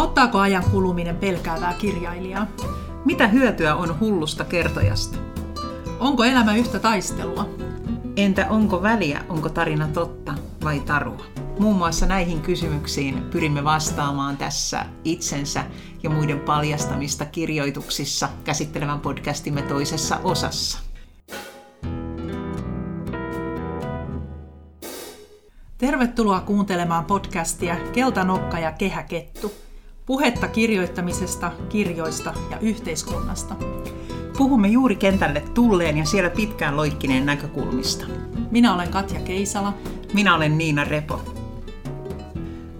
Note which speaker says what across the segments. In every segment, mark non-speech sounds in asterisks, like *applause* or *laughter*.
Speaker 1: Auttaako ajan kuluminen pelkäävää kirjailijaa?
Speaker 2: Mitä hyötyä on hullusta kertojasta?
Speaker 1: Onko elämä yhtä taistelua?
Speaker 2: Entä onko väliä, onko tarina totta vai tarua? Muun muassa näihin kysymyksiin pyrimme vastaamaan tässä itsensä ja muiden paljastamista kirjoituksissa käsittelevän podcastimme toisessa osassa.
Speaker 1: Tervetuloa kuuntelemaan podcastia Keltanokka ja Kehäkettu. Puhetta kirjoittamisesta, kirjoista ja yhteiskunnasta.
Speaker 2: Puhumme juuri kentälle tulleen ja siellä pitkään loikkineen näkökulmista.
Speaker 1: Minä olen Katja Keisala.
Speaker 2: Minä olen Niina Repo.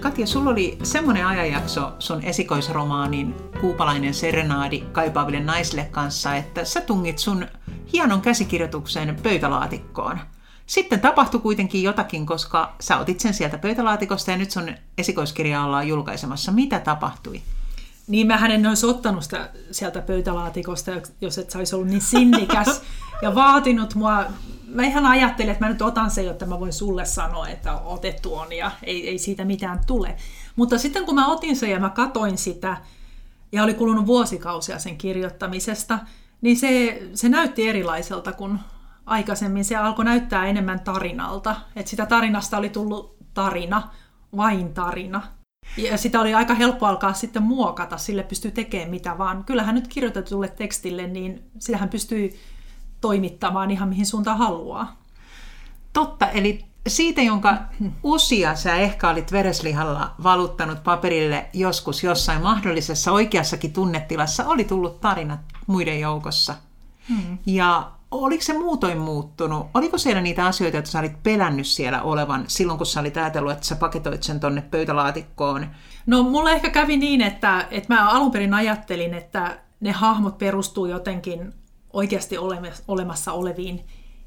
Speaker 2: Katja, sulla oli semmoinen ajanjakso sun esikoisromaanin Kuupalainen serenaadi kaipaaville naisille kanssa, että sä tungit sun hienon käsikirjoituksen pöytälaatikkoon – sitten tapahtui kuitenkin jotakin, koska sä otit sen sieltä pöytälaatikosta ja nyt sun esikoiskirja ollaan julkaisemassa. Mitä tapahtui?
Speaker 1: Niin mä en olisi ottanut sitä sieltä pöytälaatikosta, jos et saisi ollut niin sinnikäs ja vaatinut mua. Mä ihan ajattelin, että mä nyt otan sen, jotta mä voin sulle sanoa, että otettu on ja ei, ei siitä mitään tule. Mutta sitten kun mä otin sen ja mä katoin sitä ja oli kulunut vuosikausia sen kirjoittamisesta, niin se, se näytti erilaiselta kuin aikaisemmin se alkoi näyttää enemmän tarinalta. Että sitä tarinasta oli tullut tarina, vain tarina. Ja sitä oli aika helppo alkaa sitten muokata, sille pystyy tekemään mitä vaan. Kyllähän nyt kirjoitetulle tekstille, niin sitähän pystyy toimittamaan ihan mihin suuntaan haluaa.
Speaker 2: Totta, eli siitä, jonka osia sä ehkä olit vereslihalla valuttanut paperille joskus jossain mahdollisessa oikeassakin tunnetilassa, oli tullut tarinat muiden joukossa. Hmm. Ja oliko se muutoin muuttunut? Oliko siellä niitä asioita, joita sä olit pelännyt siellä olevan silloin, kun sä olit ajatellut, että sä paketoit sen tonne pöytälaatikkoon?
Speaker 1: No mulle ehkä kävi niin, että, että mä alun perin ajattelin, että ne hahmot perustuu jotenkin oikeasti olemassa oleviin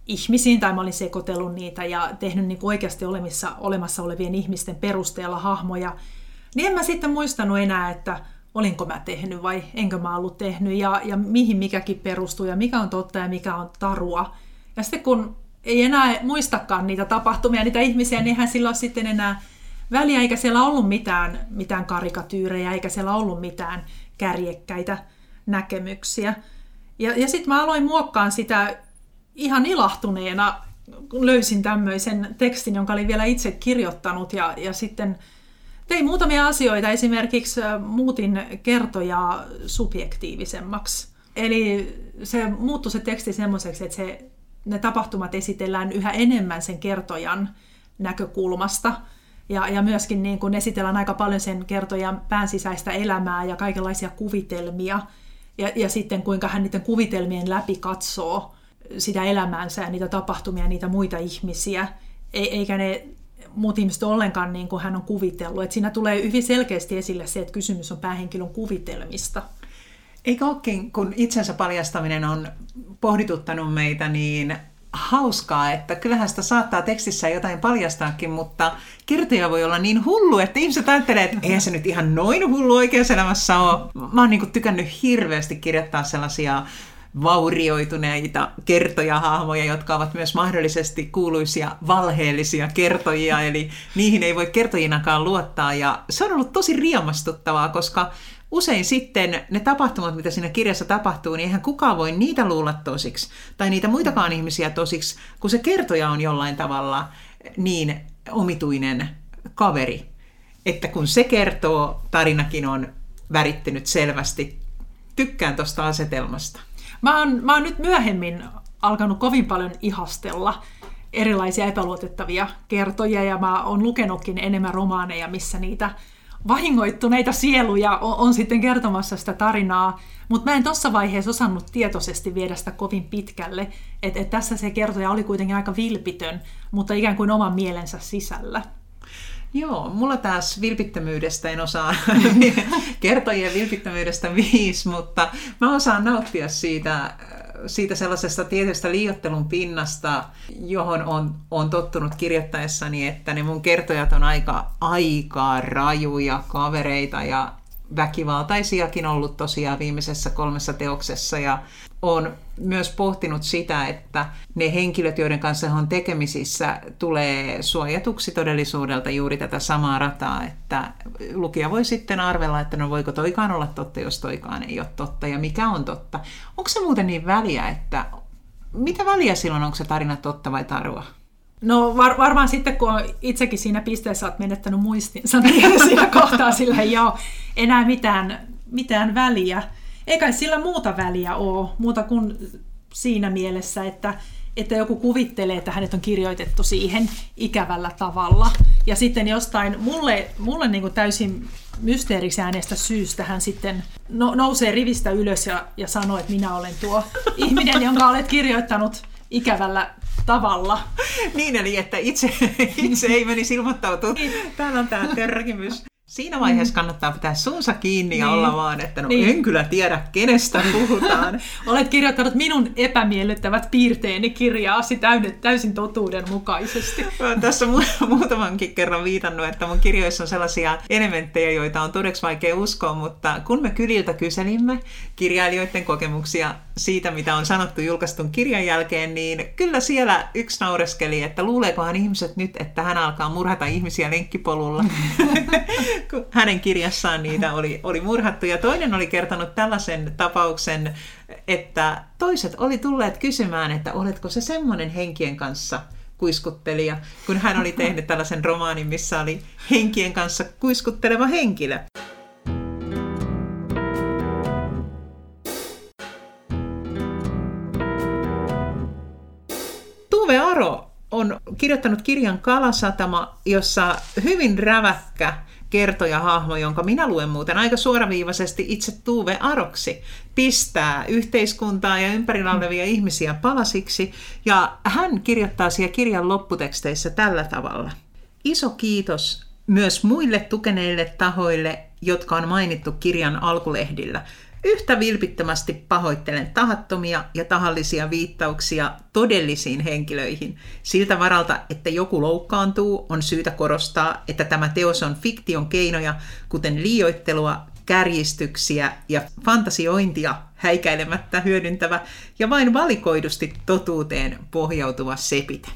Speaker 1: ihmisiin, tai mä olin sekoitellut niitä ja tehnyt niin oikeasti olemassa olevien ihmisten perusteella hahmoja. Niin en mä sitten muistanut enää, että olinko mä tehnyt vai enkö mä ollut tehnyt ja, ja mihin mikäkin perustuu ja mikä on totta ja mikä on tarua. Ja sitten kun ei enää muistakaan niitä tapahtumia, niitä ihmisiä, niin eihän sillä ole sitten enää väliä, eikä siellä ollut mitään, mitään karikatyyrejä, eikä siellä ollut mitään kärjekkäitä näkemyksiä. Ja, ja sitten mä aloin muokkaan sitä ihan ilahtuneena, kun löysin tämmöisen tekstin, jonka olin vielä itse kirjoittanut ja, ja sitten Tein muutamia asioita, esimerkiksi muutin kertoja subjektiivisemmaksi. Eli se muuttui se teksti semmoiseksi, että se, ne tapahtumat esitellään yhä enemmän sen kertojan näkökulmasta. Ja, ja myöskin niin kun esitellään aika paljon sen kertojan pään sisäistä elämää ja kaikenlaisia kuvitelmia. Ja, ja sitten kuinka hän niiden kuvitelmien läpi katsoo sitä elämäänsä ja niitä tapahtumia, niitä muita ihmisiä. Eikä ne muut ihmiset ollenkaan niin kuin hän on kuvitellut. että siinä tulee hyvin selkeästi esille se, että kysymys on päähenkilön kuvitelmista.
Speaker 2: Eikö olekin, kun itsensä paljastaminen on pohdituttanut meitä, niin hauskaa, että kyllähän sitä saattaa tekstissä jotain paljastaakin, mutta kirjoittaja voi olla niin hullu, että ihmiset ajattelee, että eihän se nyt ihan noin hullu oikeassa elämässä ole. Mä oon niin tykännyt hirveästi kirjoittaa sellaisia vaurioituneita kertojahahmoja, jotka ovat myös mahdollisesti kuuluisia valheellisia kertojia, eli niihin ei voi kertojinakaan luottaa. Ja se on ollut tosi riemastuttavaa, koska usein sitten ne tapahtumat, mitä siinä kirjassa tapahtuu, niin eihän kukaan voi niitä luulla tosiksi, tai niitä muitakaan ihmisiä tosiksi, kun se kertoja on jollain tavalla niin omituinen kaveri, että kun se kertoo, tarinakin on värittynyt selvästi. Tykkään tuosta asetelmasta.
Speaker 1: Mä oon, mä oon nyt myöhemmin alkanut kovin paljon ihastella erilaisia epäluotettavia kertoja ja mä oon lukenutkin enemmän romaaneja, missä niitä vahingoittuneita sieluja on, on sitten kertomassa sitä tarinaa, mutta mä en tuossa vaiheessa osannut tietoisesti viedä sitä kovin pitkälle, että et tässä se kertoja oli kuitenkin aika vilpitön, mutta ikään kuin oman mielensä sisällä.
Speaker 2: Joo, mulla taas vilpittömyydestä en osaa *laughs* kertojien vilpittömyydestä viisi, mutta mä osaan nauttia siitä, siitä sellaisesta tietystä liiottelun pinnasta, johon on, on tottunut kirjoittaessani, että ne mun kertojat on aika, aika rajuja kavereita ja väkivaltaisiakin ollut tosiaan viimeisessä kolmessa teoksessa ja on myös pohtinut sitä, että ne henkilöt, joiden kanssa he on tekemisissä, tulee suojatuksi todellisuudelta juuri tätä samaa rataa, että lukija voi sitten arvella, että no voiko toikaan olla totta, jos toikaan ei ole totta ja mikä on totta. Onko se muuten niin väliä, että mitä väliä silloin, onko se tarina totta vai tarua?
Speaker 1: No var, varmaan sitten, kun itsekin siinä pisteessä olet menettänyt muistinsa, niin *laughs* siinä kohtaa sillä ei ole enää mitään, mitään väliä. Eikä sillä muuta väliä ole, muuta kuin siinä mielessä, että, että joku kuvittelee, että hänet on kirjoitettu siihen ikävällä tavalla. Ja sitten jostain mulle, mulle niin kuin täysin mysteeriksi äänestä syystä hän sitten no, nousee rivistä ylös ja, ja sanoo, että minä olen tuo ihminen, jonka olet kirjoittanut ikävällä tavalla.
Speaker 2: Niin, eli että itse, itse ei menisi ilmoittautua. Niin. Täällä on tämä törkimys. Siinä vaiheessa mm. kannattaa pitää suunsa kiinni ja niin. olla vaan, että no niin. en kyllä tiedä, kenestä *laughs* puhutaan.
Speaker 1: Olet kirjoittanut minun epämiellyttävät piirteeni kirjaasi täysin totuuden mukaisesti. *laughs*
Speaker 2: Olen tässä mu- muutamankin kerran viitannut, että mun kirjoissa on sellaisia elementtejä, joita on todeksi vaikea uskoa, mutta kun me kyliltä kyselimme kirjailijoiden kokemuksia siitä, mitä on sanottu julkaistun kirjan jälkeen, niin kyllä siellä yksi naureskeli, että luuleekohan ihmiset nyt, että hän alkaa murhata ihmisiä lenkkipolulla. *laughs* kun hänen kirjassaan niitä oli, oli murhattu. Ja toinen oli kertonut tällaisen tapauksen, että toiset oli tulleet kysymään, että oletko se semmoinen henkien kanssa kuiskuttelija, kun hän oli tehnyt tällaisen romaanin, missä oli henkien kanssa kuiskutteleva henkilö. Tuve Aro on kirjoittanut kirjan Kalasatama, jossa hyvin räväkkä kertoja hahmo, jonka minä luen muuten aika suoraviivaisesti itse Tuve Aroksi, pistää yhteiskuntaa ja ympärillä olevia ihmisiä palasiksi, ja hän kirjoittaa siellä kirjan lopputeksteissä tällä tavalla. Iso kiitos myös muille tukeneille tahoille, jotka on mainittu kirjan alkulehdillä – Yhtä vilpittömästi pahoittelen tahattomia ja tahallisia viittauksia todellisiin henkilöihin. Siltä varalta, että joku loukkaantuu, on syytä korostaa, että tämä teos on fiktion keinoja, kuten liioittelua, kärjistyksiä ja fantasiointia häikäilemättä hyödyntävä ja vain valikoidusti totuuteen pohjautuva sepite.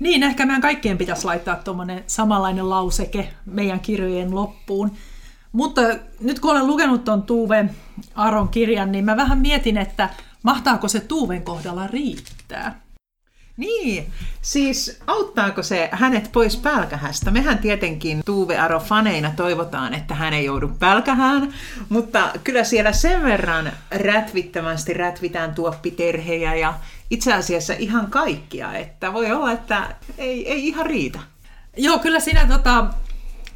Speaker 1: Niin, ehkä meidän kaikkien pitäisi laittaa tuommoinen samanlainen lauseke meidän kirjojen loppuun. Mutta nyt kun olen lukenut tuon Tuve Aron kirjan, niin mä vähän mietin, että mahtaako se Tuuven kohdalla riittää?
Speaker 2: Niin, siis auttaako se hänet pois pälkähästä? Mehän tietenkin Tuve Aro faneina toivotaan, että hän ei joudu pälkähään, mutta kyllä siellä sen verran rätvittämästi rätvitään tuoppiterhejä ja itse asiassa ihan kaikkia, että voi olla, että ei, ei ihan riitä.
Speaker 1: Joo, kyllä siinä tota,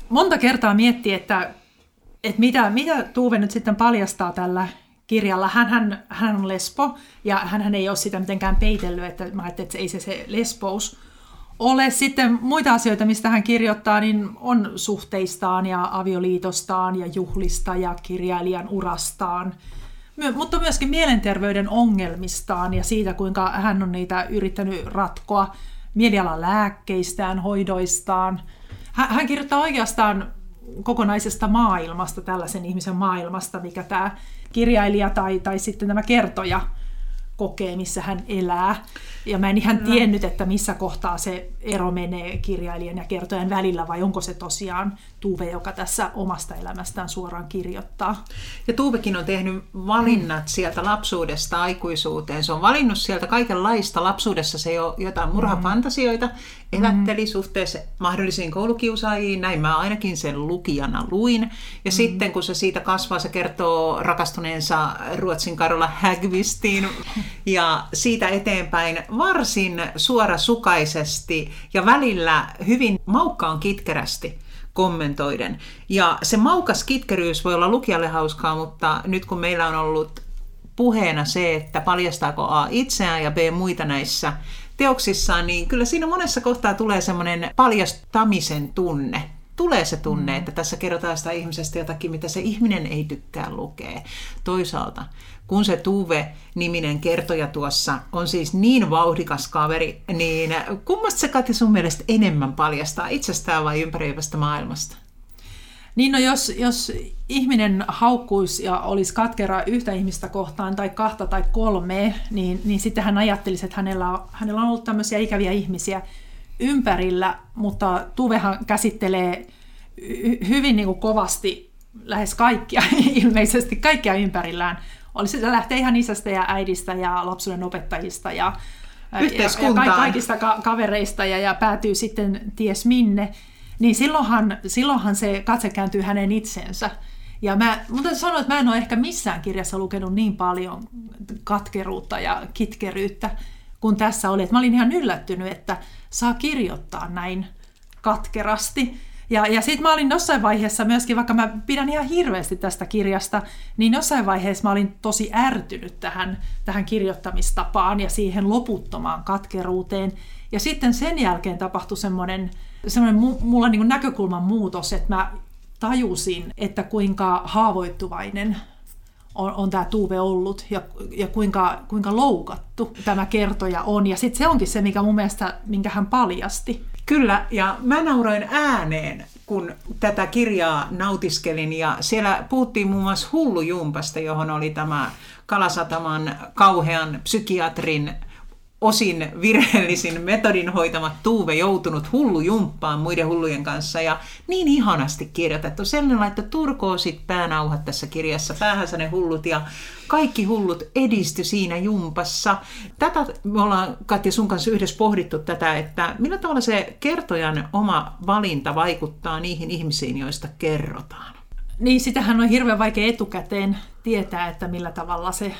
Speaker 1: monta kertaa miettii, että että mitä, mitä Tuve nyt sitten paljastaa tällä kirjalla. Hän, hän, hän on lesbo ja hän ei ole sitä mitenkään peitellyt, että mä ajattelin, että se ei se, se lesbous ole. Sitten muita asioita, mistä hän kirjoittaa, niin on suhteistaan ja avioliitostaan ja juhlista ja kirjailijan urastaan, My, mutta myöskin mielenterveyden ongelmistaan ja siitä, kuinka hän on niitä yrittänyt ratkoa mielialan lääkkeistään, hoidoistaan. Hän, hän kirjoittaa oikeastaan kokonaisesta maailmasta, tällaisen ihmisen maailmasta, mikä tämä kirjailija tai, tai sitten tämä kertoja kokee, missä hän elää. Ja mä en ihan tiennyt, että missä kohtaa se ero menee kirjailijan ja kertojan välillä, vai onko se tosiaan Tuve, joka tässä omasta elämästään suoraan kirjoittaa.
Speaker 2: Ja Tuvekin on tehnyt valinnat sieltä lapsuudesta aikuisuuteen. Se on valinnut sieltä kaikenlaista. Lapsuudessa se jo jotain murhafantasioita elätteli mm. suhteessa mahdollisiin koulukiusaajiin. Näin mä ainakin sen lukijana luin. Ja mm. sitten kun se siitä kasvaa, se kertoo rakastuneensa Ruotsin Karola Hägvistiin. *laughs* Ja siitä eteenpäin varsin suorasukaisesti ja välillä hyvin maukkaan kitkerästi kommentoiden. Ja se maukas kitkeryys voi olla lukijalle hauskaa, mutta nyt kun meillä on ollut puheena se, että paljastaako A itseään ja B muita näissä teoksissaan, niin kyllä siinä monessa kohtaa tulee semmoinen paljastamisen tunne tulee se tunne, mm. että tässä kerrotaan sitä ihmisestä jotakin, mitä se ihminen ei tykkää lukea. Toisaalta, kun se Tuve-niminen kertoja tuossa on siis niin vauhdikas kaveri, niin kummasta se Kati sun mielestä enemmän paljastaa itsestään vai ympäröivästä maailmasta?
Speaker 1: Niin no jos, jos ihminen haukkuisi ja olisi katkera yhtä ihmistä kohtaan tai kahta tai kolme, niin, niin sitten hän ajattelisi, että hänellä, hänellä on ollut tämmöisiä ikäviä ihmisiä ympärillä, mutta Tuvehan käsittelee hyvin niin kuin kovasti lähes kaikkia, *laughs* ilmeisesti kaikkia ympärillään. Oli se lähtee ihan isästä ja äidistä ja lapsuuden opettajista ja, ja, ja kaikista ka- kavereista ja, ja päätyy sitten ties minne. Niin silloinhan, silloinhan se katse kääntyy hänen itsensä. Ja mä, mun täytyy sanoa, että mä en ole ehkä missään kirjassa lukenut niin paljon katkeruutta ja kitkeryyttä kuin tässä oli. Että mä olin ihan yllättynyt, että saa kirjoittaa näin katkerasti. Ja, ja sitten mä olin jossain vaiheessa myöskin, vaikka mä pidän ihan hirveästi tästä kirjasta, niin jossain vaiheessa mä olin tosi ärtynyt tähän, tähän kirjoittamistapaan ja siihen loputtomaan katkeruuteen. Ja sitten sen jälkeen tapahtui semmoinen, semmoinen mulla niin näkökulman muutos, että mä tajusin, että kuinka haavoittuvainen on, on tämä Tuve ollut ja, ja kuinka, kuinka loukattu tämä kertoja on. Ja sitten se onkin se, mikä mun mielestä, minkä hän paljasti.
Speaker 2: Kyllä, ja mä nauroin ääneen, kun tätä kirjaa nautiskelin, ja siellä puhuttiin muun muassa hullujumpasta, johon oli tämä Kalasataman kauhean psykiatrin osin virheellisin metodin hoitama Tuuve joutunut hullu jumppaan muiden hullujen kanssa ja niin ihanasti kirjoitettu. Sellainen laittoi turkoosit päänauhat tässä kirjassa, päähänsä ne hullut ja kaikki hullut edisty siinä jumpassa. Tätä me ollaan Katja sun kanssa yhdessä pohdittu tätä, että millä tavalla se kertojan oma valinta vaikuttaa niihin ihmisiin, joista kerrotaan.
Speaker 1: Niin, sitähän on hirveän vaikea etukäteen tietää, että millä tavalla se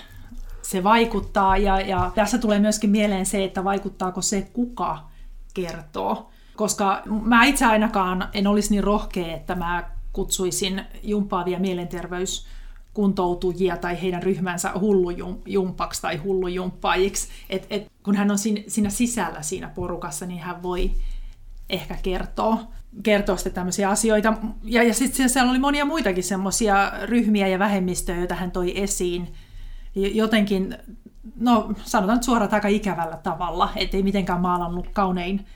Speaker 1: se vaikuttaa. Ja, ja tässä tulee myöskin mieleen se, että vaikuttaako se, kuka kertoo. Koska mä itse ainakaan en olisi niin rohkea, että mä kutsuisin jumpaavia mielenterveyskuntoutujia tai heidän ryhmänsä hullujumpaksi tai hullujumppaajiksi. Et, et, kun hän on siinä sisällä siinä porukassa, niin hän voi ehkä kertoa, kertoa sitten tämmöisiä asioita. Ja, ja sitten siellä oli monia muitakin semmoisia ryhmiä ja vähemmistöjä, joita hän toi esiin, jotenkin, no sanotaan suoraan aika ikävällä tavalla, ettei mitenkään maalannut kaunein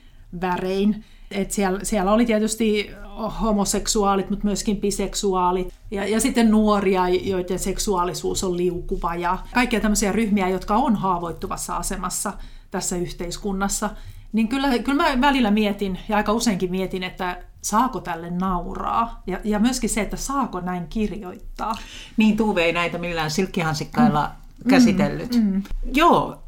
Speaker 1: värein. Et siellä, siellä oli tietysti homoseksuaalit, mutta myöskin biseksuaalit ja, ja sitten nuoria, joiden seksuaalisuus on liukuva ja kaikkia tämmöisiä ryhmiä, jotka on haavoittuvassa asemassa tässä yhteiskunnassa. Niin kyllä, kyllä mä välillä mietin ja aika useinkin mietin, että saako tälle nauraa? Ja, ja myöskin se, että saako näin kirjoittaa.
Speaker 2: Niin Tuve ei näitä millään silkkihansikkailla mm. käsitellyt. Mm. Mm. Joo,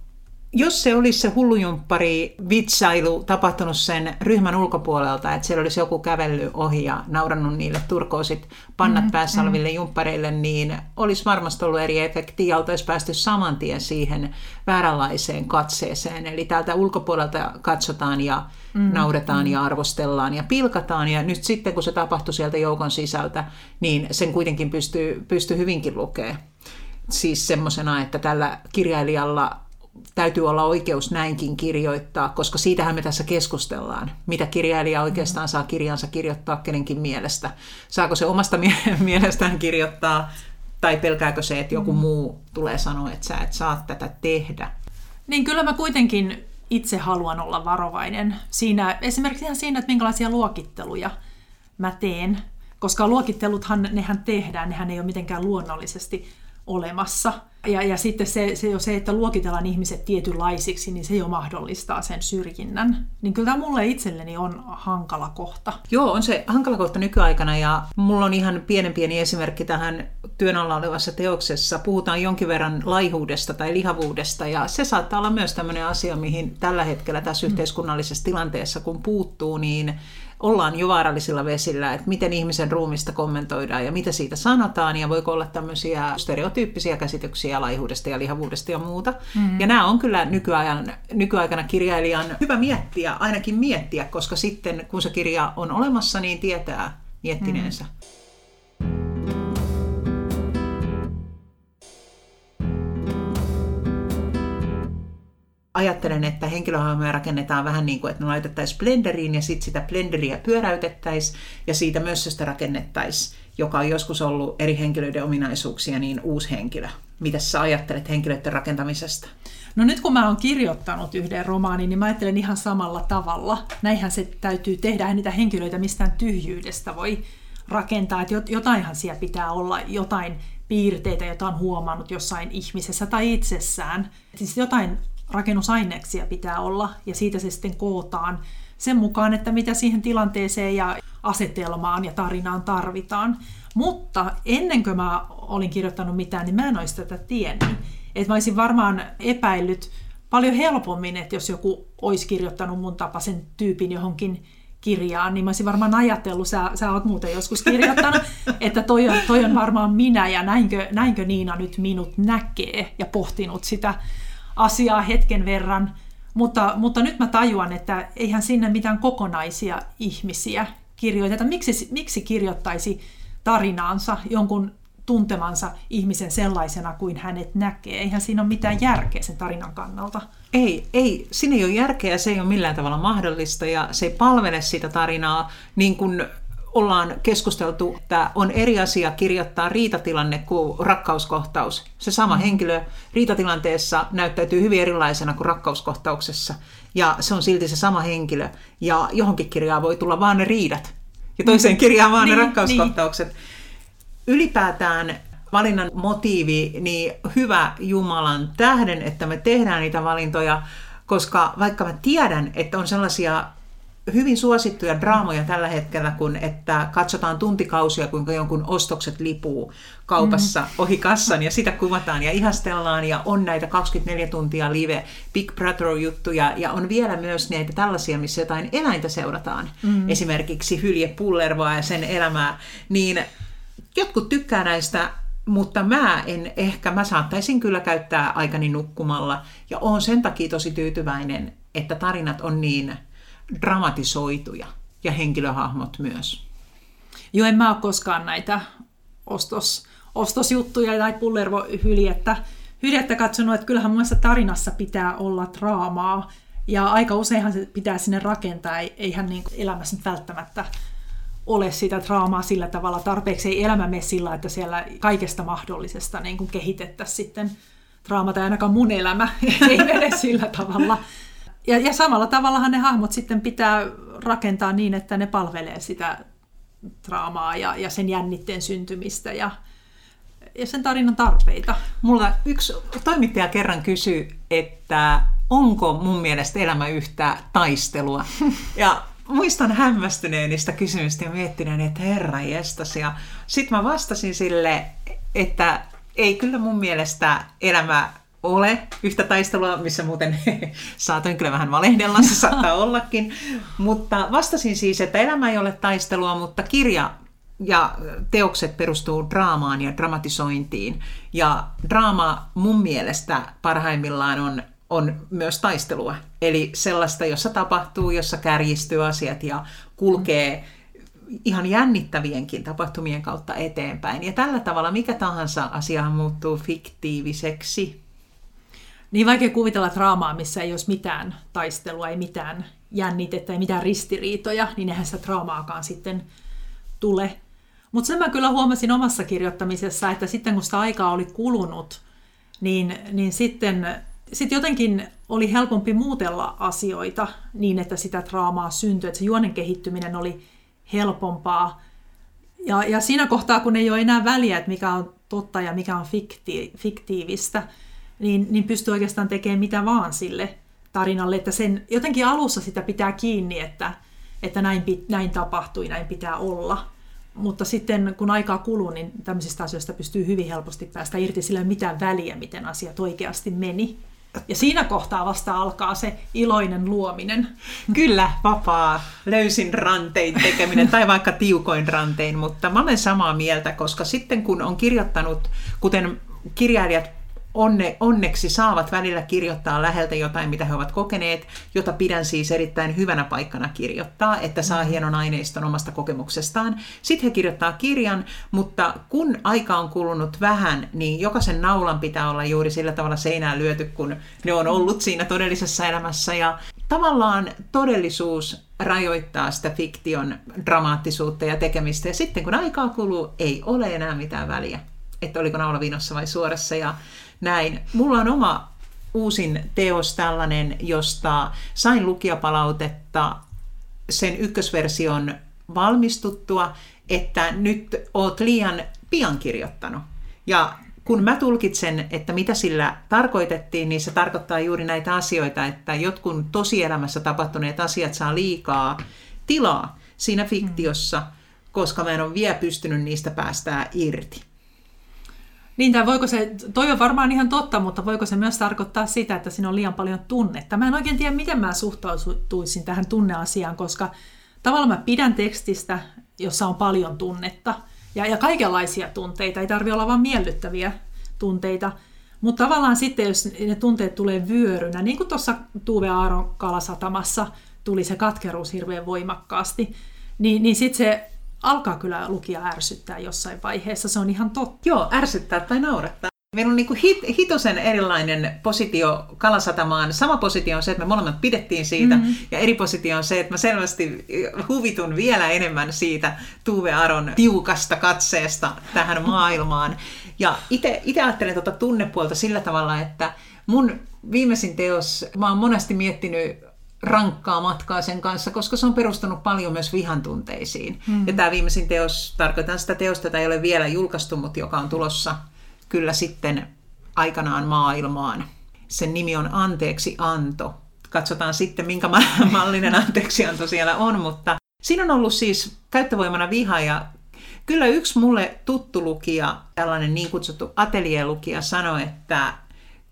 Speaker 2: jos se olisi se hullujumppari vitsailu tapahtunut sen ryhmän ulkopuolelta, että siellä olisi joku kävellyt ohi ja naurannut niille turkoosit pannat mm, päässä mm. oleville jumppareille, niin olisi varmasti ollut eri efekti ja oltaisiin päästy saman tien siihen vääränlaiseen katseeseen. Eli täältä ulkopuolelta katsotaan ja mm, nauretaan mm. ja arvostellaan ja pilkataan ja nyt sitten kun se tapahtui sieltä joukon sisältä, niin sen kuitenkin pystyy, pystyy hyvinkin lukemaan. Siis semmoisena, että tällä kirjailijalla täytyy olla oikeus näinkin kirjoittaa, koska siitähän me tässä keskustellaan, mitä kirjailija oikeastaan saa kirjansa kirjoittaa kenenkin mielestä. Saako se omasta *laughs* mielestään kirjoittaa, tai pelkääkö se, että joku mm. muu tulee sanoa, että sä et saa tätä tehdä?
Speaker 1: Niin kyllä mä kuitenkin itse haluan olla varovainen siinä, esimerkiksi ihan siinä, että minkälaisia luokitteluja mä teen, koska luokitteluthan nehän tehdään, nehän ei ole mitenkään luonnollisesti olemassa. Ja, ja sitten se, se, jo se, että luokitellaan ihmiset tietynlaisiksi, niin se jo mahdollistaa sen syrjinnän. Niin kyllä tämä mulle itselleni on hankala kohta.
Speaker 2: Joo, on se hankala kohta nykyaikana ja mulla on ihan pienen pieni esimerkki tähän työn alla olevassa teoksessa. Puhutaan jonkin verran laihuudesta tai lihavuudesta ja se saattaa olla myös tämmöinen asia, mihin tällä hetkellä tässä mm. yhteiskunnallisessa tilanteessa, kun puuttuu, niin ollaan jo vaarallisilla vesillä, että miten ihmisen ruumista kommentoidaan ja mitä siitä sanotaan ja voiko olla tämmöisiä stereotyyppisiä käsityksiä laihuudesta ja lihavuudesta ja muuta. Mm. Ja nämä on kyllä nykyajan, nykyaikana kirjailijan hyvä miettiä, ainakin miettiä, koska sitten kun se kirja on olemassa, niin tietää miettineensä. Mm. Ajattelen, että henkilöhahmoja rakennetaan vähän niin kuin, että ne laitettaisiin blenderiin ja sitten sitä blenderiä pyöräytettäisiin ja siitä mössöstä rakennettaisiin, joka on joskus ollut eri henkilöiden ominaisuuksia, niin uusi henkilö. Mitä sä ajattelet henkilöiden rakentamisesta?
Speaker 1: No nyt kun mä oon kirjoittanut yhden romaanin, niin mä ajattelen ihan samalla tavalla. Näinhän se täytyy tehdä, niitä henkilöitä mistään tyhjyydestä voi rakentaa, että jotainhan siellä pitää olla, jotain piirteitä, joita on huomannut jossain ihmisessä tai itsessään. Siis jotain rakennusaineksia pitää olla ja siitä se sitten kootaan sen mukaan, että mitä siihen tilanteeseen ja asetelmaan ja tarinaan tarvitaan. Mutta ennen kuin mä olin kirjoittanut mitään, niin mä en olisi tätä tiennyt. Että mä olisin varmaan epäillyt paljon helpommin, että jos joku olisi kirjoittanut mun tapaisen tyypin johonkin kirjaan, niin mä olisin varmaan ajatellut, sä, sä oot muuten joskus kirjoittanut, *laughs* että toi on, toi on varmaan minä ja näinkö, näinkö Niina nyt minut näkee ja pohtinut sitä asiaa hetken verran. Mutta, mutta nyt mä tajuan, että eihän sinne mitään kokonaisia ihmisiä kirjoiteta. Miksi, miksi kirjoittaisi tarinaansa jonkun tuntemansa ihmisen sellaisena kuin hänet näkee. Eihän siinä ole mitään järkeä sen tarinan kannalta.
Speaker 2: Ei, ei, siinä ei ole järkeä, se ei ole millään tavalla mahdollista ja se ei palvele sitä tarinaa niin kuin ollaan keskusteltu, että on eri asia kirjoittaa riitatilanne kuin rakkauskohtaus. Se sama mm. henkilö riitatilanteessa näyttäytyy hyvin erilaisena kuin rakkauskohtauksessa. Ja se on silti se sama henkilö. Ja johonkin kirjaan voi tulla vaan ne riidat. Ja toiseen kirjaan vaan niin, ne rakkauskohtaukset. Niin. Ylipäätään valinnan motiivi, niin hyvä Jumalan tähden, että me tehdään niitä valintoja, koska vaikka mä tiedän, että on sellaisia hyvin suosittuja draamoja tällä hetkellä, kun että katsotaan tuntikausia, kuinka jonkun ostokset lipuu kaupassa mm. ohi kassan ja sitä kuvataan ja ihastellaan ja on näitä 24 tuntia live Big Brother-juttuja ja on vielä myös näitä tällaisia, missä jotain eläintä seurataan. Mm. Esimerkiksi Hylje Pullervoa ja sen elämää. Niin jotkut tykkää näistä mutta mä en ehkä, mä saattaisin kyllä käyttää aikani nukkumalla ja oon sen takia tosi tyytyväinen, että tarinat on niin dramatisoituja ja henkilöhahmot myös.
Speaker 1: Joo, en mä ole koskaan näitä ostos, ostosjuttuja tai pullervohyljettä hyljettä katsonut, että kyllähän mun tarinassa pitää olla draamaa. Ja aika useinhan se pitää sinne rakentaa, eihän niin elämässä välttämättä ole sitä draamaa sillä tavalla tarpeeksi. Ei elämä mene sillä, että siellä kaikesta mahdollisesta niin kuin kehitettäisiin sitten draama, tai ainakaan mun elämä *laughs* ei mene sillä tavalla. Ja, ja samalla tavallahan ne hahmot sitten pitää rakentaa niin, että ne palvelee sitä draamaa ja, ja sen jännitteen syntymistä ja, ja sen tarinan tarpeita.
Speaker 2: Mulla yksi toimittaja kerran kysyi, että onko mun mielestä elämä yhtä taistelua. *laughs* Ja muistan hämmästyneeni sitä kysymystä ja miettineen, että herra jestas. Ja sitten mä vastasin sille, että ei kyllä mun mielestä elämä ole yhtä taistelua, missä muuten *laughs* saatoin kyllä vähän valehdella, se saattaa ollakin. Mutta vastasin siis, että elämä ei ole taistelua, mutta kirja ja teokset perustuu draamaan ja dramatisointiin. Ja draama mun mielestä parhaimmillaan on on myös taistelua. Eli sellaista, jossa tapahtuu, jossa kärjistyy asiat ja kulkee ihan jännittävienkin tapahtumien kautta eteenpäin. Ja tällä tavalla mikä tahansa asia muuttuu fiktiiviseksi.
Speaker 1: Niin vaikea kuvitella draamaa, missä ei olisi mitään taistelua, ei mitään jännitettä, ei mitään ristiriitoja, niin eihän sitä draamaakaan sitten tule. Mutta sen mä kyllä huomasin omassa kirjoittamisessa, että sitten kun sitä aikaa oli kulunut, niin, niin sitten sitten jotenkin oli helpompi muutella asioita niin, että sitä draamaa syntyi, että se juonen kehittyminen oli helpompaa. Ja, ja siinä kohtaa, kun ei ole enää väliä, että mikä on totta ja mikä on fikti, fiktiivistä, niin, niin pystyy oikeastaan tekemään mitä vaan sille tarinalle, että sen jotenkin alussa sitä pitää kiinni, että, että näin, näin tapahtui, näin pitää olla. Mutta sitten kun aikaa kuluu, niin tämmöisistä asioista pystyy hyvin helposti päästä irti, sillä ei mitään väliä, miten asiat oikeasti meni. Ja siinä kohtaa vasta alkaa se iloinen luominen.
Speaker 2: Kyllä, vapaa, löysin rantein tekeminen tai vaikka tiukoin rantein, mutta mä olen samaa mieltä, koska sitten kun on kirjoittanut, kuten kirjailijat onne, onneksi saavat välillä kirjoittaa läheltä jotain, mitä he ovat kokeneet, jota pidän siis erittäin hyvänä paikkana kirjoittaa, että saa mm. hienon aineiston omasta kokemuksestaan. Sitten he kirjoittaa kirjan, mutta kun aika on kulunut vähän, niin jokaisen naulan pitää olla juuri sillä tavalla seinään lyöty, kun ne on ollut siinä todellisessa elämässä. Ja tavallaan todellisuus rajoittaa sitä fiktion dramaattisuutta ja tekemistä. Ja sitten kun aikaa kuluu, ei ole enää mitään väliä, että oliko naula vinossa vai suorassa. Ja näin. Mulla on oma uusin teos tällainen, josta sain lukijapalautetta sen ykkösversion valmistuttua, että nyt oot liian pian kirjoittanut. Ja kun mä tulkitsen, että mitä sillä tarkoitettiin, niin se tarkoittaa juuri näitä asioita, että jotkut tosielämässä tapahtuneet asiat saa liikaa tilaa siinä fiktiossa, koska mä en ole vielä pystynyt niistä päästää irti.
Speaker 1: Niin, tai voiko se, toi on varmaan ihan totta, mutta voiko se myös tarkoittaa sitä, että siinä on liian paljon tunnetta? Mä en oikein tiedä, miten mä suhtautuisin tähän tunneasiaan, koska tavallaan mä pidän tekstistä, jossa on paljon tunnetta ja, ja kaikenlaisia tunteita. Ei tarvi olla vain miellyttäviä tunteita. Mutta tavallaan sitten, jos ne tunteet tulee vyörynä, niin kuin tuossa Tuve Aaron kalasatamassa tuli se katkeruus hirveän voimakkaasti, niin, niin sitten se alkaa kyllä lukija ärsyttää jossain vaiheessa. Se on ihan totta.
Speaker 2: Joo, ärsyttää tai naurattaa. Meillä on niin hit, hitosen erilainen positio Kalasatamaan. Sama positio on se, että me molemmat pidettiin siitä, mm-hmm. ja eri positio on se, että mä selvästi huvitun vielä enemmän siitä Tuve Aron tiukasta katseesta tähän *laughs* maailmaan. Ja itse ajattelen tuota tunnepuolta sillä tavalla, että mun viimeisin teos, mä oon monesti miettinyt rankkaa matkaa sen kanssa, koska se on perustunut paljon myös vihan tunteisiin. Mm. Ja tämä viimeisin teos, tarkoitan sitä teosta, jota ei ole vielä julkaistu, mutta joka on tulossa kyllä sitten aikanaan maailmaan. Sen nimi on Anteeksi anto. Katsotaan sitten, minkä *laughs* mallinen anteeksianto siellä on, mutta siinä on ollut siis käyttövoimana viha ja kyllä yksi mulle tuttu lukija, tällainen niin kutsuttu atelierlukija sanoi, että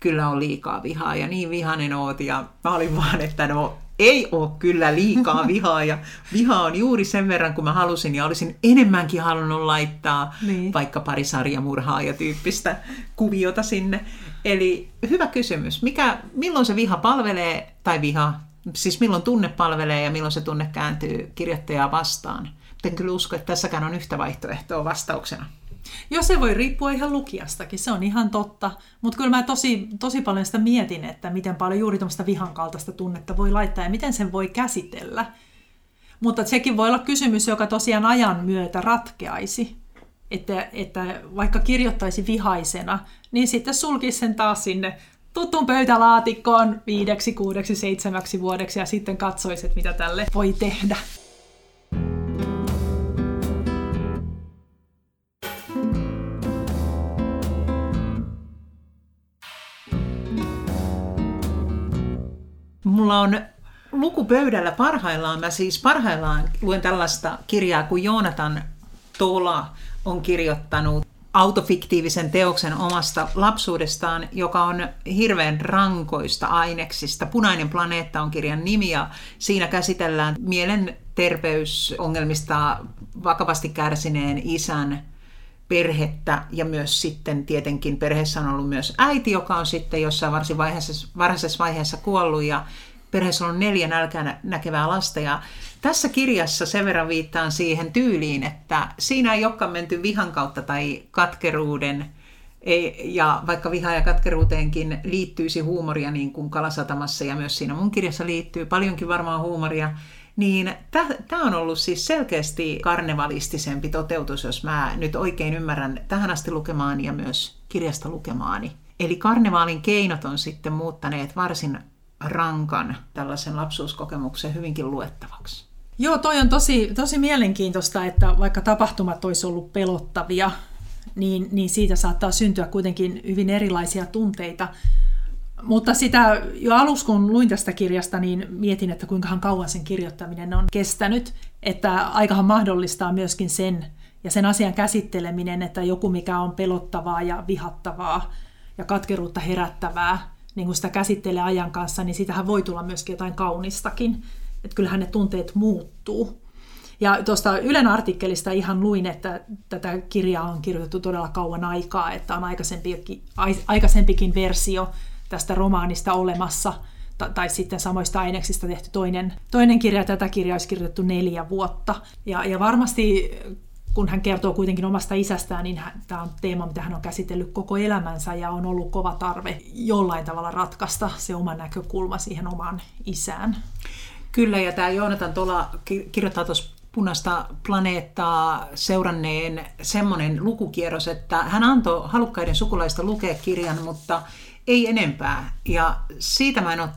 Speaker 2: kyllä on liikaa vihaa ja niin vihanen oot ja mä olin vaan, että no ei ole kyllä liikaa *laughs* vihaa ja viha on juuri sen verran, kun mä halusin ja olisin enemmänkin halunnut laittaa niin. vaikka pari sarjamurhaa ja tyyppistä kuviota sinne. Eli hyvä kysymys. Mikä, milloin se viha palvelee, tai viha, siis milloin tunne palvelee ja milloin se tunne kääntyy kirjoittajaa vastaan? En kyllä usko, että tässäkään on yhtä vaihtoehtoa vastauksena.
Speaker 1: Joo, se voi riippua ihan lukijastakin, se on ihan totta. Mutta kyllä mä tosi, tosi paljon sitä mietin, että miten paljon juuri tuommoista vihan kaltaista tunnetta voi laittaa ja miten sen voi käsitellä. Mutta sekin voi olla kysymys, joka tosiaan ajan myötä ratkeaisi. Että, että vaikka kirjoittaisi vihaisena, niin sitten sulkisi sen taas sinne tuttuun pöytälaatikkoon viideksi, kuudeksi, seitsemäksi vuodeksi ja sitten katsoisi, että mitä tälle voi tehdä.
Speaker 2: Mulla on lukupöydällä parhaillaan, mä siis parhaillaan luen tällaista kirjaa kuin Joonatan Tola on kirjoittanut autofiktiivisen teoksen omasta lapsuudestaan, joka on hirveän rankoista aineksista. Punainen planeetta on kirjan nimi ja siinä käsitellään mielenterveysongelmista vakavasti kärsineen isän perhettä ja myös sitten tietenkin perheessä on ollut myös äiti, joka on sitten jossain varsin vaiheessa, varhaisessa vaiheessa kuollut ja perheessä on neljä nälkää näkevää lasta ja tässä kirjassa sen verran viittaan siihen tyyliin, että siinä ei olekaan menty vihan kautta tai katkeruuden ei, ja vaikka viha ja katkeruuteenkin liittyisi huumoria niin kuin Kalasatamassa ja myös siinä mun kirjassa liittyy paljonkin varmaan huumoria, niin tämä on ollut siis selkeästi karnevalistisempi toteutus, jos mä nyt oikein ymmärrän tähän asti lukemaani ja myös kirjasta lukemaani. Eli karnevaalin keinot on sitten muuttaneet varsin rankan tällaisen lapsuuskokemuksen hyvinkin luettavaksi.
Speaker 1: Joo, toi on tosi, tosi mielenkiintoista, että vaikka tapahtumat olisi ollut pelottavia, niin, niin siitä saattaa syntyä kuitenkin hyvin erilaisia tunteita. Mutta sitä jo aluksi, kun luin tästä kirjasta, niin mietin, että kuinka kauan sen kirjoittaminen on kestänyt. Että aikahan mahdollistaa myöskin sen ja sen asian käsitteleminen, että joku mikä on pelottavaa ja vihattavaa ja katkeruutta herättävää, niin kun sitä käsittelee ajan kanssa, niin sitähän voi tulla myöskin jotain kaunistakin. Että kyllähän ne tunteet muuttuu. Ja tuosta Ylen artikkelista ihan luin, että tätä kirjaa on kirjoitettu todella kauan aikaa, että on aikaisempikin, aikaisempikin versio tästä romaanista olemassa, tai sitten samoista aineksista tehty toinen, toinen kirja. Tätä kirjaa olisi kirjoitettu neljä vuotta. Ja, ja varmasti kun hän kertoo kuitenkin omasta isästään, niin hän, tämä on teema, mitä hän on käsitellyt koko elämänsä ja on ollut kova tarve jollain tavalla ratkaista se oma näkökulma siihen omaan isään.
Speaker 2: Kyllä, ja tämä Joonatan Tola kirjoittaa tuossa punaista planeettaa seuranneen semmoinen lukukierros, että hän antoi halukkaiden sukulaista lukea kirjan, mutta ei enempää. Ja siitä mä en ole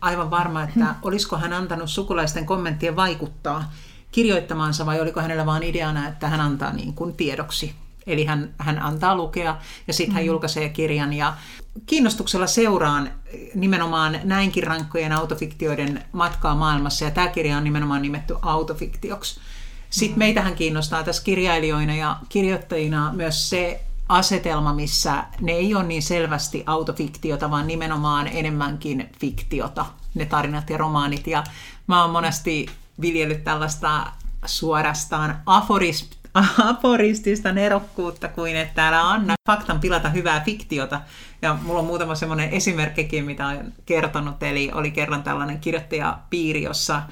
Speaker 2: aivan varma, että *laughs* olisiko hän antanut sukulaisten kommenttien vaikuttaa kirjoittamaansa vai oliko hänellä vain ideana, että hän antaa niin kuin tiedoksi. Eli hän, hän antaa lukea ja sitten hän mm. julkaisee kirjan ja kiinnostuksella seuraan nimenomaan näinkin rankkojen autofiktioiden matkaa maailmassa ja tämä kirja on nimenomaan nimetty autofiktioksi. Sitten mm. meitähän kiinnostaa tässä kirjailijoina ja kirjoittajina myös se asetelma, missä ne ei ole niin selvästi autofiktiota, vaan nimenomaan enemmänkin fiktiota, ne tarinat ja romaanit. Ja mä oon monesti viljellyt tällaista suorastaan aforis, *laughs* aforistista nerokkuutta kuin että täällä anna faktan pilata hyvää fiktiota. Ja mulla on muutama semmoinen esimerkkikin, mitä olen kertonut. Eli oli kerran tällainen kirjoittajapiiri, jossa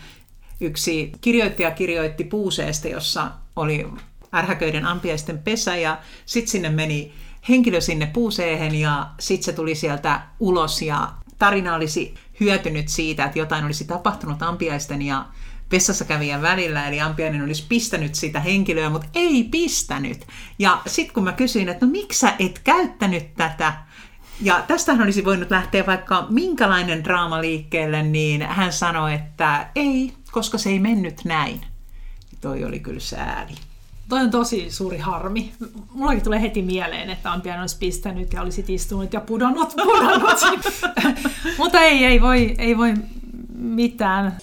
Speaker 2: yksi kirjoittaja kirjoitti puuseesta, jossa oli ärhäköiden ampiaisten pesä ja sitten sinne meni henkilö sinne puuseehen ja sitten se tuli sieltä ulos ja tarina olisi hyötynyt siitä, että jotain olisi tapahtunut ampiaisten ja vessassa kävijän välillä, eli ampiainen olisi pistänyt sitä henkilöä, mutta ei pistänyt. Ja sitten kun mä kysyin, että no miksi sä et käyttänyt tätä, ja tästähän olisi voinut lähteä vaikka minkälainen draama liikkeelle, niin hän sanoi, että ei, koska se ei mennyt näin. Toi oli kyllä sääli.
Speaker 1: Toi on tosi suuri harmi. Mullakin tulee heti mieleen, että Ampian olisi pistänyt ja olisi istunut ja pudonnut, pudonnut. *laughs* Mutta ei, ei voi, ei voi mitään.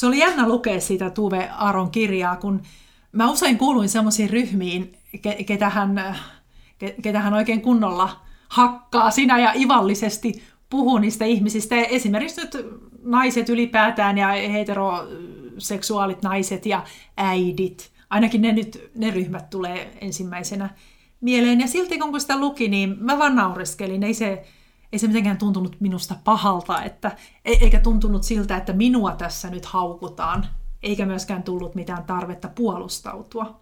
Speaker 1: Se oli jännä lukea sitä Tuve Aron kirjaa, kun mä usein kuuluin semmoisiin ryhmiin, ketä hän, ketä hän oikein kunnolla hakkaa sinä ja ivallisesti puhuu niistä ihmisistä. Esimerkiksi nyt naiset ylipäätään ja heteroseksuaalit naiset ja äidit. Ainakin ne, nyt, ne ryhmät tulee ensimmäisenä mieleen. Ja silti kun sitä luki, niin mä vaan naureskelin. Ei se, ei se mitenkään tuntunut minusta pahalta, että, e- eikä tuntunut siltä, että minua tässä nyt haukutaan, eikä myöskään tullut mitään tarvetta puolustautua.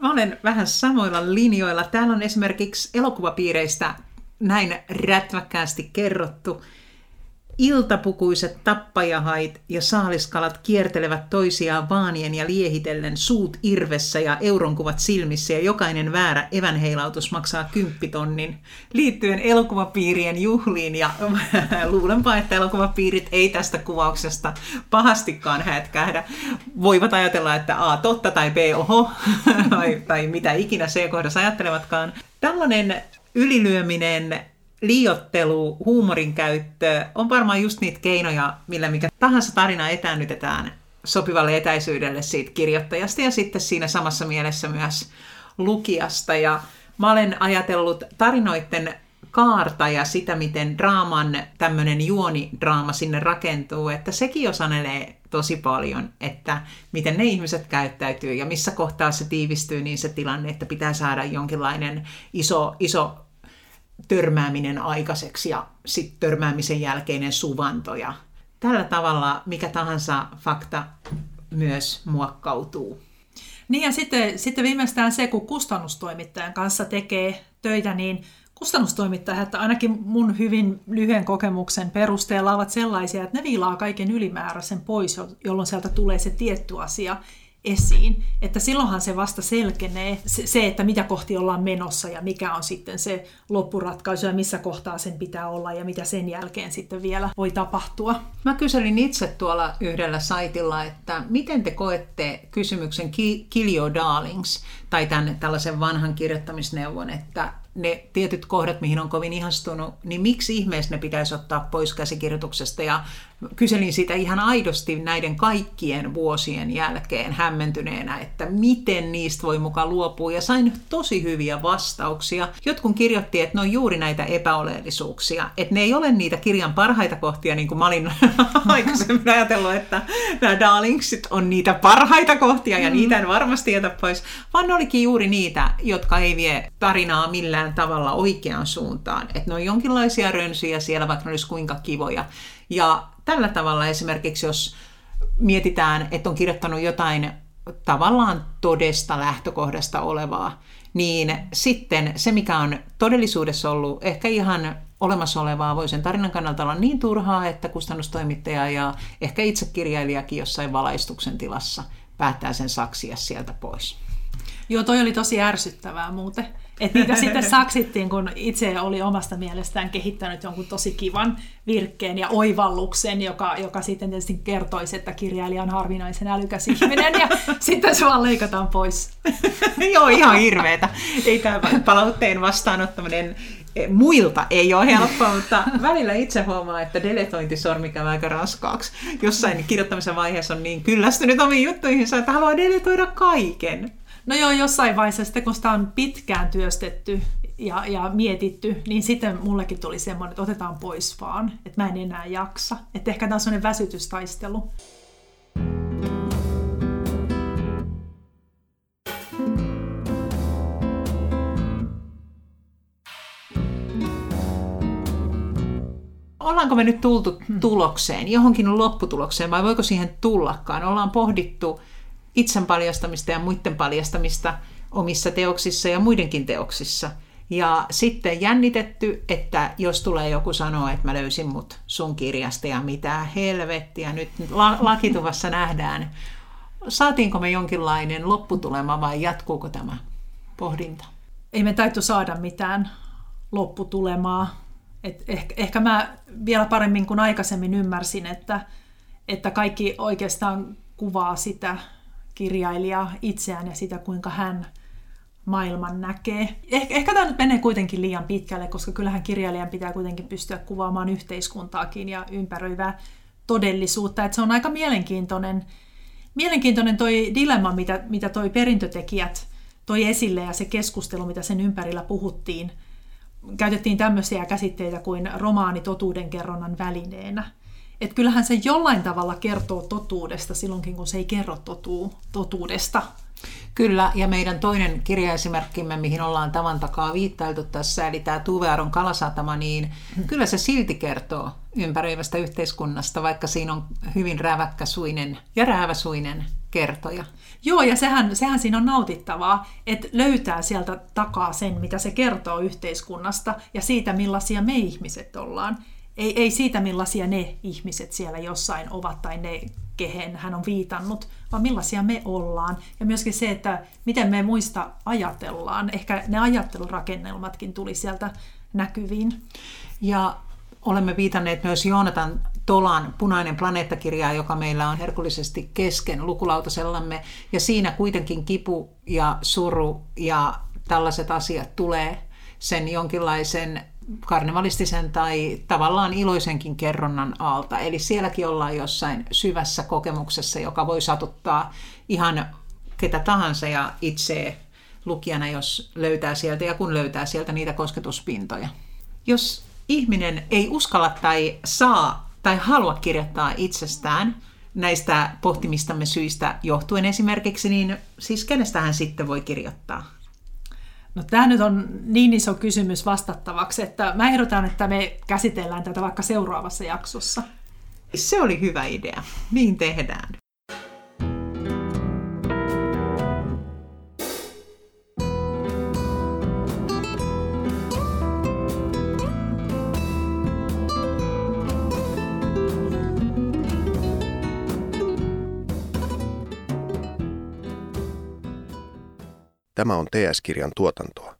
Speaker 2: Mä olen vähän samoilla linjoilla. Täällä on esimerkiksi elokuvapiireistä näin rätväkkäästi kerrottu, Iltapukuiset tappajahait ja saaliskalat kiertelevät toisiaan vaanien ja liehitellen suut irvessä ja euronkuvat silmissä ja jokainen väärä evänheilautus maksaa kymppitonnin liittyen elokuvapiirien juhliin ja *laughs* luulenpa, että elokuvapiirit ei tästä kuvauksesta pahastikaan hätkähdä. Voivat ajatella, että A totta tai B oho *laughs* tai, tai mitä ikinä C-kohdassa ajattelevatkaan. Tällainen ylilyöminen liiottelu, huumorin käyttö on varmaan just niitä keinoja, millä mikä tahansa tarina etäännytetään sopivalle etäisyydelle siitä kirjoittajasta ja sitten siinä samassa mielessä myös lukijasta. Ja mä olen ajatellut tarinoiden kaarta ja sitä, miten draaman tämmöinen juonidraama sinne rakentuu, että sekin jo sanelee tosi paljon, että miten ne ihmiset käyttäytyy ja missä kohtaa se tiivistyy niin se tilanne, että pitää saada jonkinlainen iso, iso törmääminen aikaiseksi ja sitten törmäämisen jälkeinen suvanto. Ja tällä tavalla mikä tahansa fakta myös muokkautuu.
Speaker 1: Niin ja sitten, sitten viimeistään se, kun kustannustoimittajan kanssa tekee töitä, niin kustannustoimittajat ainakin mun hyvin lyhyen kokemuksen perusteella ovat sellaisia, että ne viilaa kaiken ylimääräisen pois, jolloin sieltä tulee se tietty asia esiin. Että silloinhan se vasta selkenee se, että mitä kohti ollaan menossa ja mikä on sitten se loppuratkaisu ja missä kohtaa sen pitää olla ja mitä sen jälkeen sitten vielä voi tapahtua.
Speaker 2: Mä kyselin itse tuolla yhdellä saitilla, että miten te koette kysymyksen Kill Your Darlings tai tämän tällaisen vanhan kirjoittamisneuvon, että ne tietyt kohdat, mihin on kovin ihastunut, niin miksi ihmeessä ne pitäisi ottaa pois käsikirjoituksesta? Ja kyselin sitä ihan aidosti näiden kaikkien vuosien jälkeen hämmentyneenä, että miten niistä voi mukaan luopua. Ja sain tosi hyviä vastauksia. Jotkut kirjoitti, että ne on juuri näitä epäoleellisuuksia. Että ne ei ole niitä kirjan parhaita kohtia, niin kuin mä olin *laughs* aikaisemmin ajatellut, että nämä darlingsit on niitä parhaita kohtia ja niitä en varmasti jätä pois. Vaan ne olikin juuri niitä, jotka ei vie tarinaa millään tavalla oikeaan suuntaan. Että ne on jonkinlaisia rönsyjä siellä, vaikka ne olisi kuinka kivoja. Ja tällä tavalla esimerkiksi, jos mietitään, että on kirjoittanut jotain tavallaan todesta lähtökohdasta olevaa, niin sitten se, mikä on todellisuudessa ollut ehkä ihan olemassa olevaa, voi sen tarinan kannalta olla niin turhaa, että kustannustoimittaja ja ehkä itse kirjailijakin jossain valaistuksen tilassa päättää sen saksia sieltä pois.
Speaker 1: Joo, toi oli tosi ärsyttävää muuten. Että niitä sitten saksittiin, kun itse oli omasta mielestään kehittänyt jonkun tosi kivan virkkeen ja oivalluksen, joka, joka sitten tietysti kertoisi, että kirjailija on harvinaisen älykäs ihminen, ja *laughs* sitten se vaan leikataan pois. *laughs*
Speaker 2: Joo, ihan hirveetä. Ei tämä palautteen vastaanottaminen eh, muilta ei ole helppoa, mutta välillä itse huomaa, että deletointisormi käy aika raskaaksi. Jossain kirjoittamisen vaiheessa on niin kyllästynyt omiin juttuihinsa, että haluaa deletoida kaiken.
Speaker 1: No joo, jossain vaiheessa sitten, kun sitä on pitkään työstetty ja, ja mietitty, niin sitten mullekin tuli semmoinen, että otetaan pois vaan, että mä en enää jaksa. Että ehkä tämä on semmoinen väsytystaistelu.
Speaker 2: Ollaanko me nyt tultu hmm. tulokseen, johonkin lopputulokseen, vai voiko siihen tullakaan? Ollaan pohdittu itsen paljastamista ja muiden paljastamista omissa teoksissa ja muidenkin teoksissa. Ja sitten jännitetty, että jos tulee joku sanoa, että mä löysin mut sun kirjasta ja mitä helvettiä, nyt la- lakituvassa nähdään. Saatiinko me jonkinlainen lopputulema vai jatkuuko tämä pohdinta?
Speaker 1: Ei me täytyy saada mitään lopputulemaa. Et ehkä, ehkä mä vielä paremmin kuin aikaisemmin ymmärsin, että, että kaikki oikeastaan kuvaa sitä kirjailija itseään ja sitä, kuinka hän maailman näkee. Eh, ehkä tämä nyt menee kuitenkin liian pitkälle, koska kyllähän kirjailijan pitää kuitenkin pystyä kuvaamaan yhteiskuntaakin ja ympäröivää todellisuutta. Että se on aika mielenkiintoinen, mielenkiintoinen toi dilemma, mitä, mitä toi perintötekijät toi esille ja se keskustelu, mitä sen ympärillä puhuttiin. Käytettiin tämmöisiä käsitteitä kuin romaani totuudenkerronnan välineenä. Että kyllähän se jollain tavalla kertoo totuudesta silloinkin, kun se ei kerro totuu, totuudesta.
Speaker 2: Kyllä, ja meidän toinen kirjaesimerkkimme, mihin ollaan tavan takaa viittailtu tässä, eli tämä Tuvearon kalasatama, niin kyllä se silti kertoo ympäröivästä yhteiskunnasta, vaikka siinä on hyvin räväkkäsuinen ja rääväsuinen kertoja.
Speaker 1: Joo, ja sehän, sehän siinä on nautittavaa, että löytää sieltä takaa sen, mitä se kertoo yhteiskunnasta ja siitä, millaisia me ihmiset ollaan ei, ei siitä, millaisia ne ihmiset siellä jossain ovat tai ne, kehen hän on viitannut, vaan millaisia me ollaan. Ja myöskin se, että miten me muista ajatellaan. Ehkä ne ajattelurakennelmatkin tuli sieltä näkyviin.
Speaker 2: Ja olemme viitanneet myös Joonatan Tolan Punainen planeettakirjaa, joka meillä on herkullisesti kesken lukulautasellamme. Ja siinä kuitenkin kipu ja suru ja tällaiset asiat tulee sen jonkinlaisen karnevalistisen tai tavallaan iloisenkin kerronnan alta. Eli sielläkin ollaan jossain syvässä kokemuksessa, joka voi satuttaa ihan ketä tahansa ja itse lukijana, jos löytää sieltä ja kun löytää sieltä niitä kosketuspintoja. Jos ihminen ei uskalla tai saa tai halua kirjoittaa itsestään näistä pohtimistamme syistä johtuen esimerkiksi, niin siis kenestä hän sitten voi kirjoittaa?
Speaker 1: No tämä nyt on niin iso kysymys vastattavaksi, että mä ehdotan, että me käsitellään tätä vaikka seuraavassa jaksossa.
Speaker 2: Se oli hyvä idea. Niin tehdään.
Speaker 3: Tämä on TS-kirjan tuotantoa.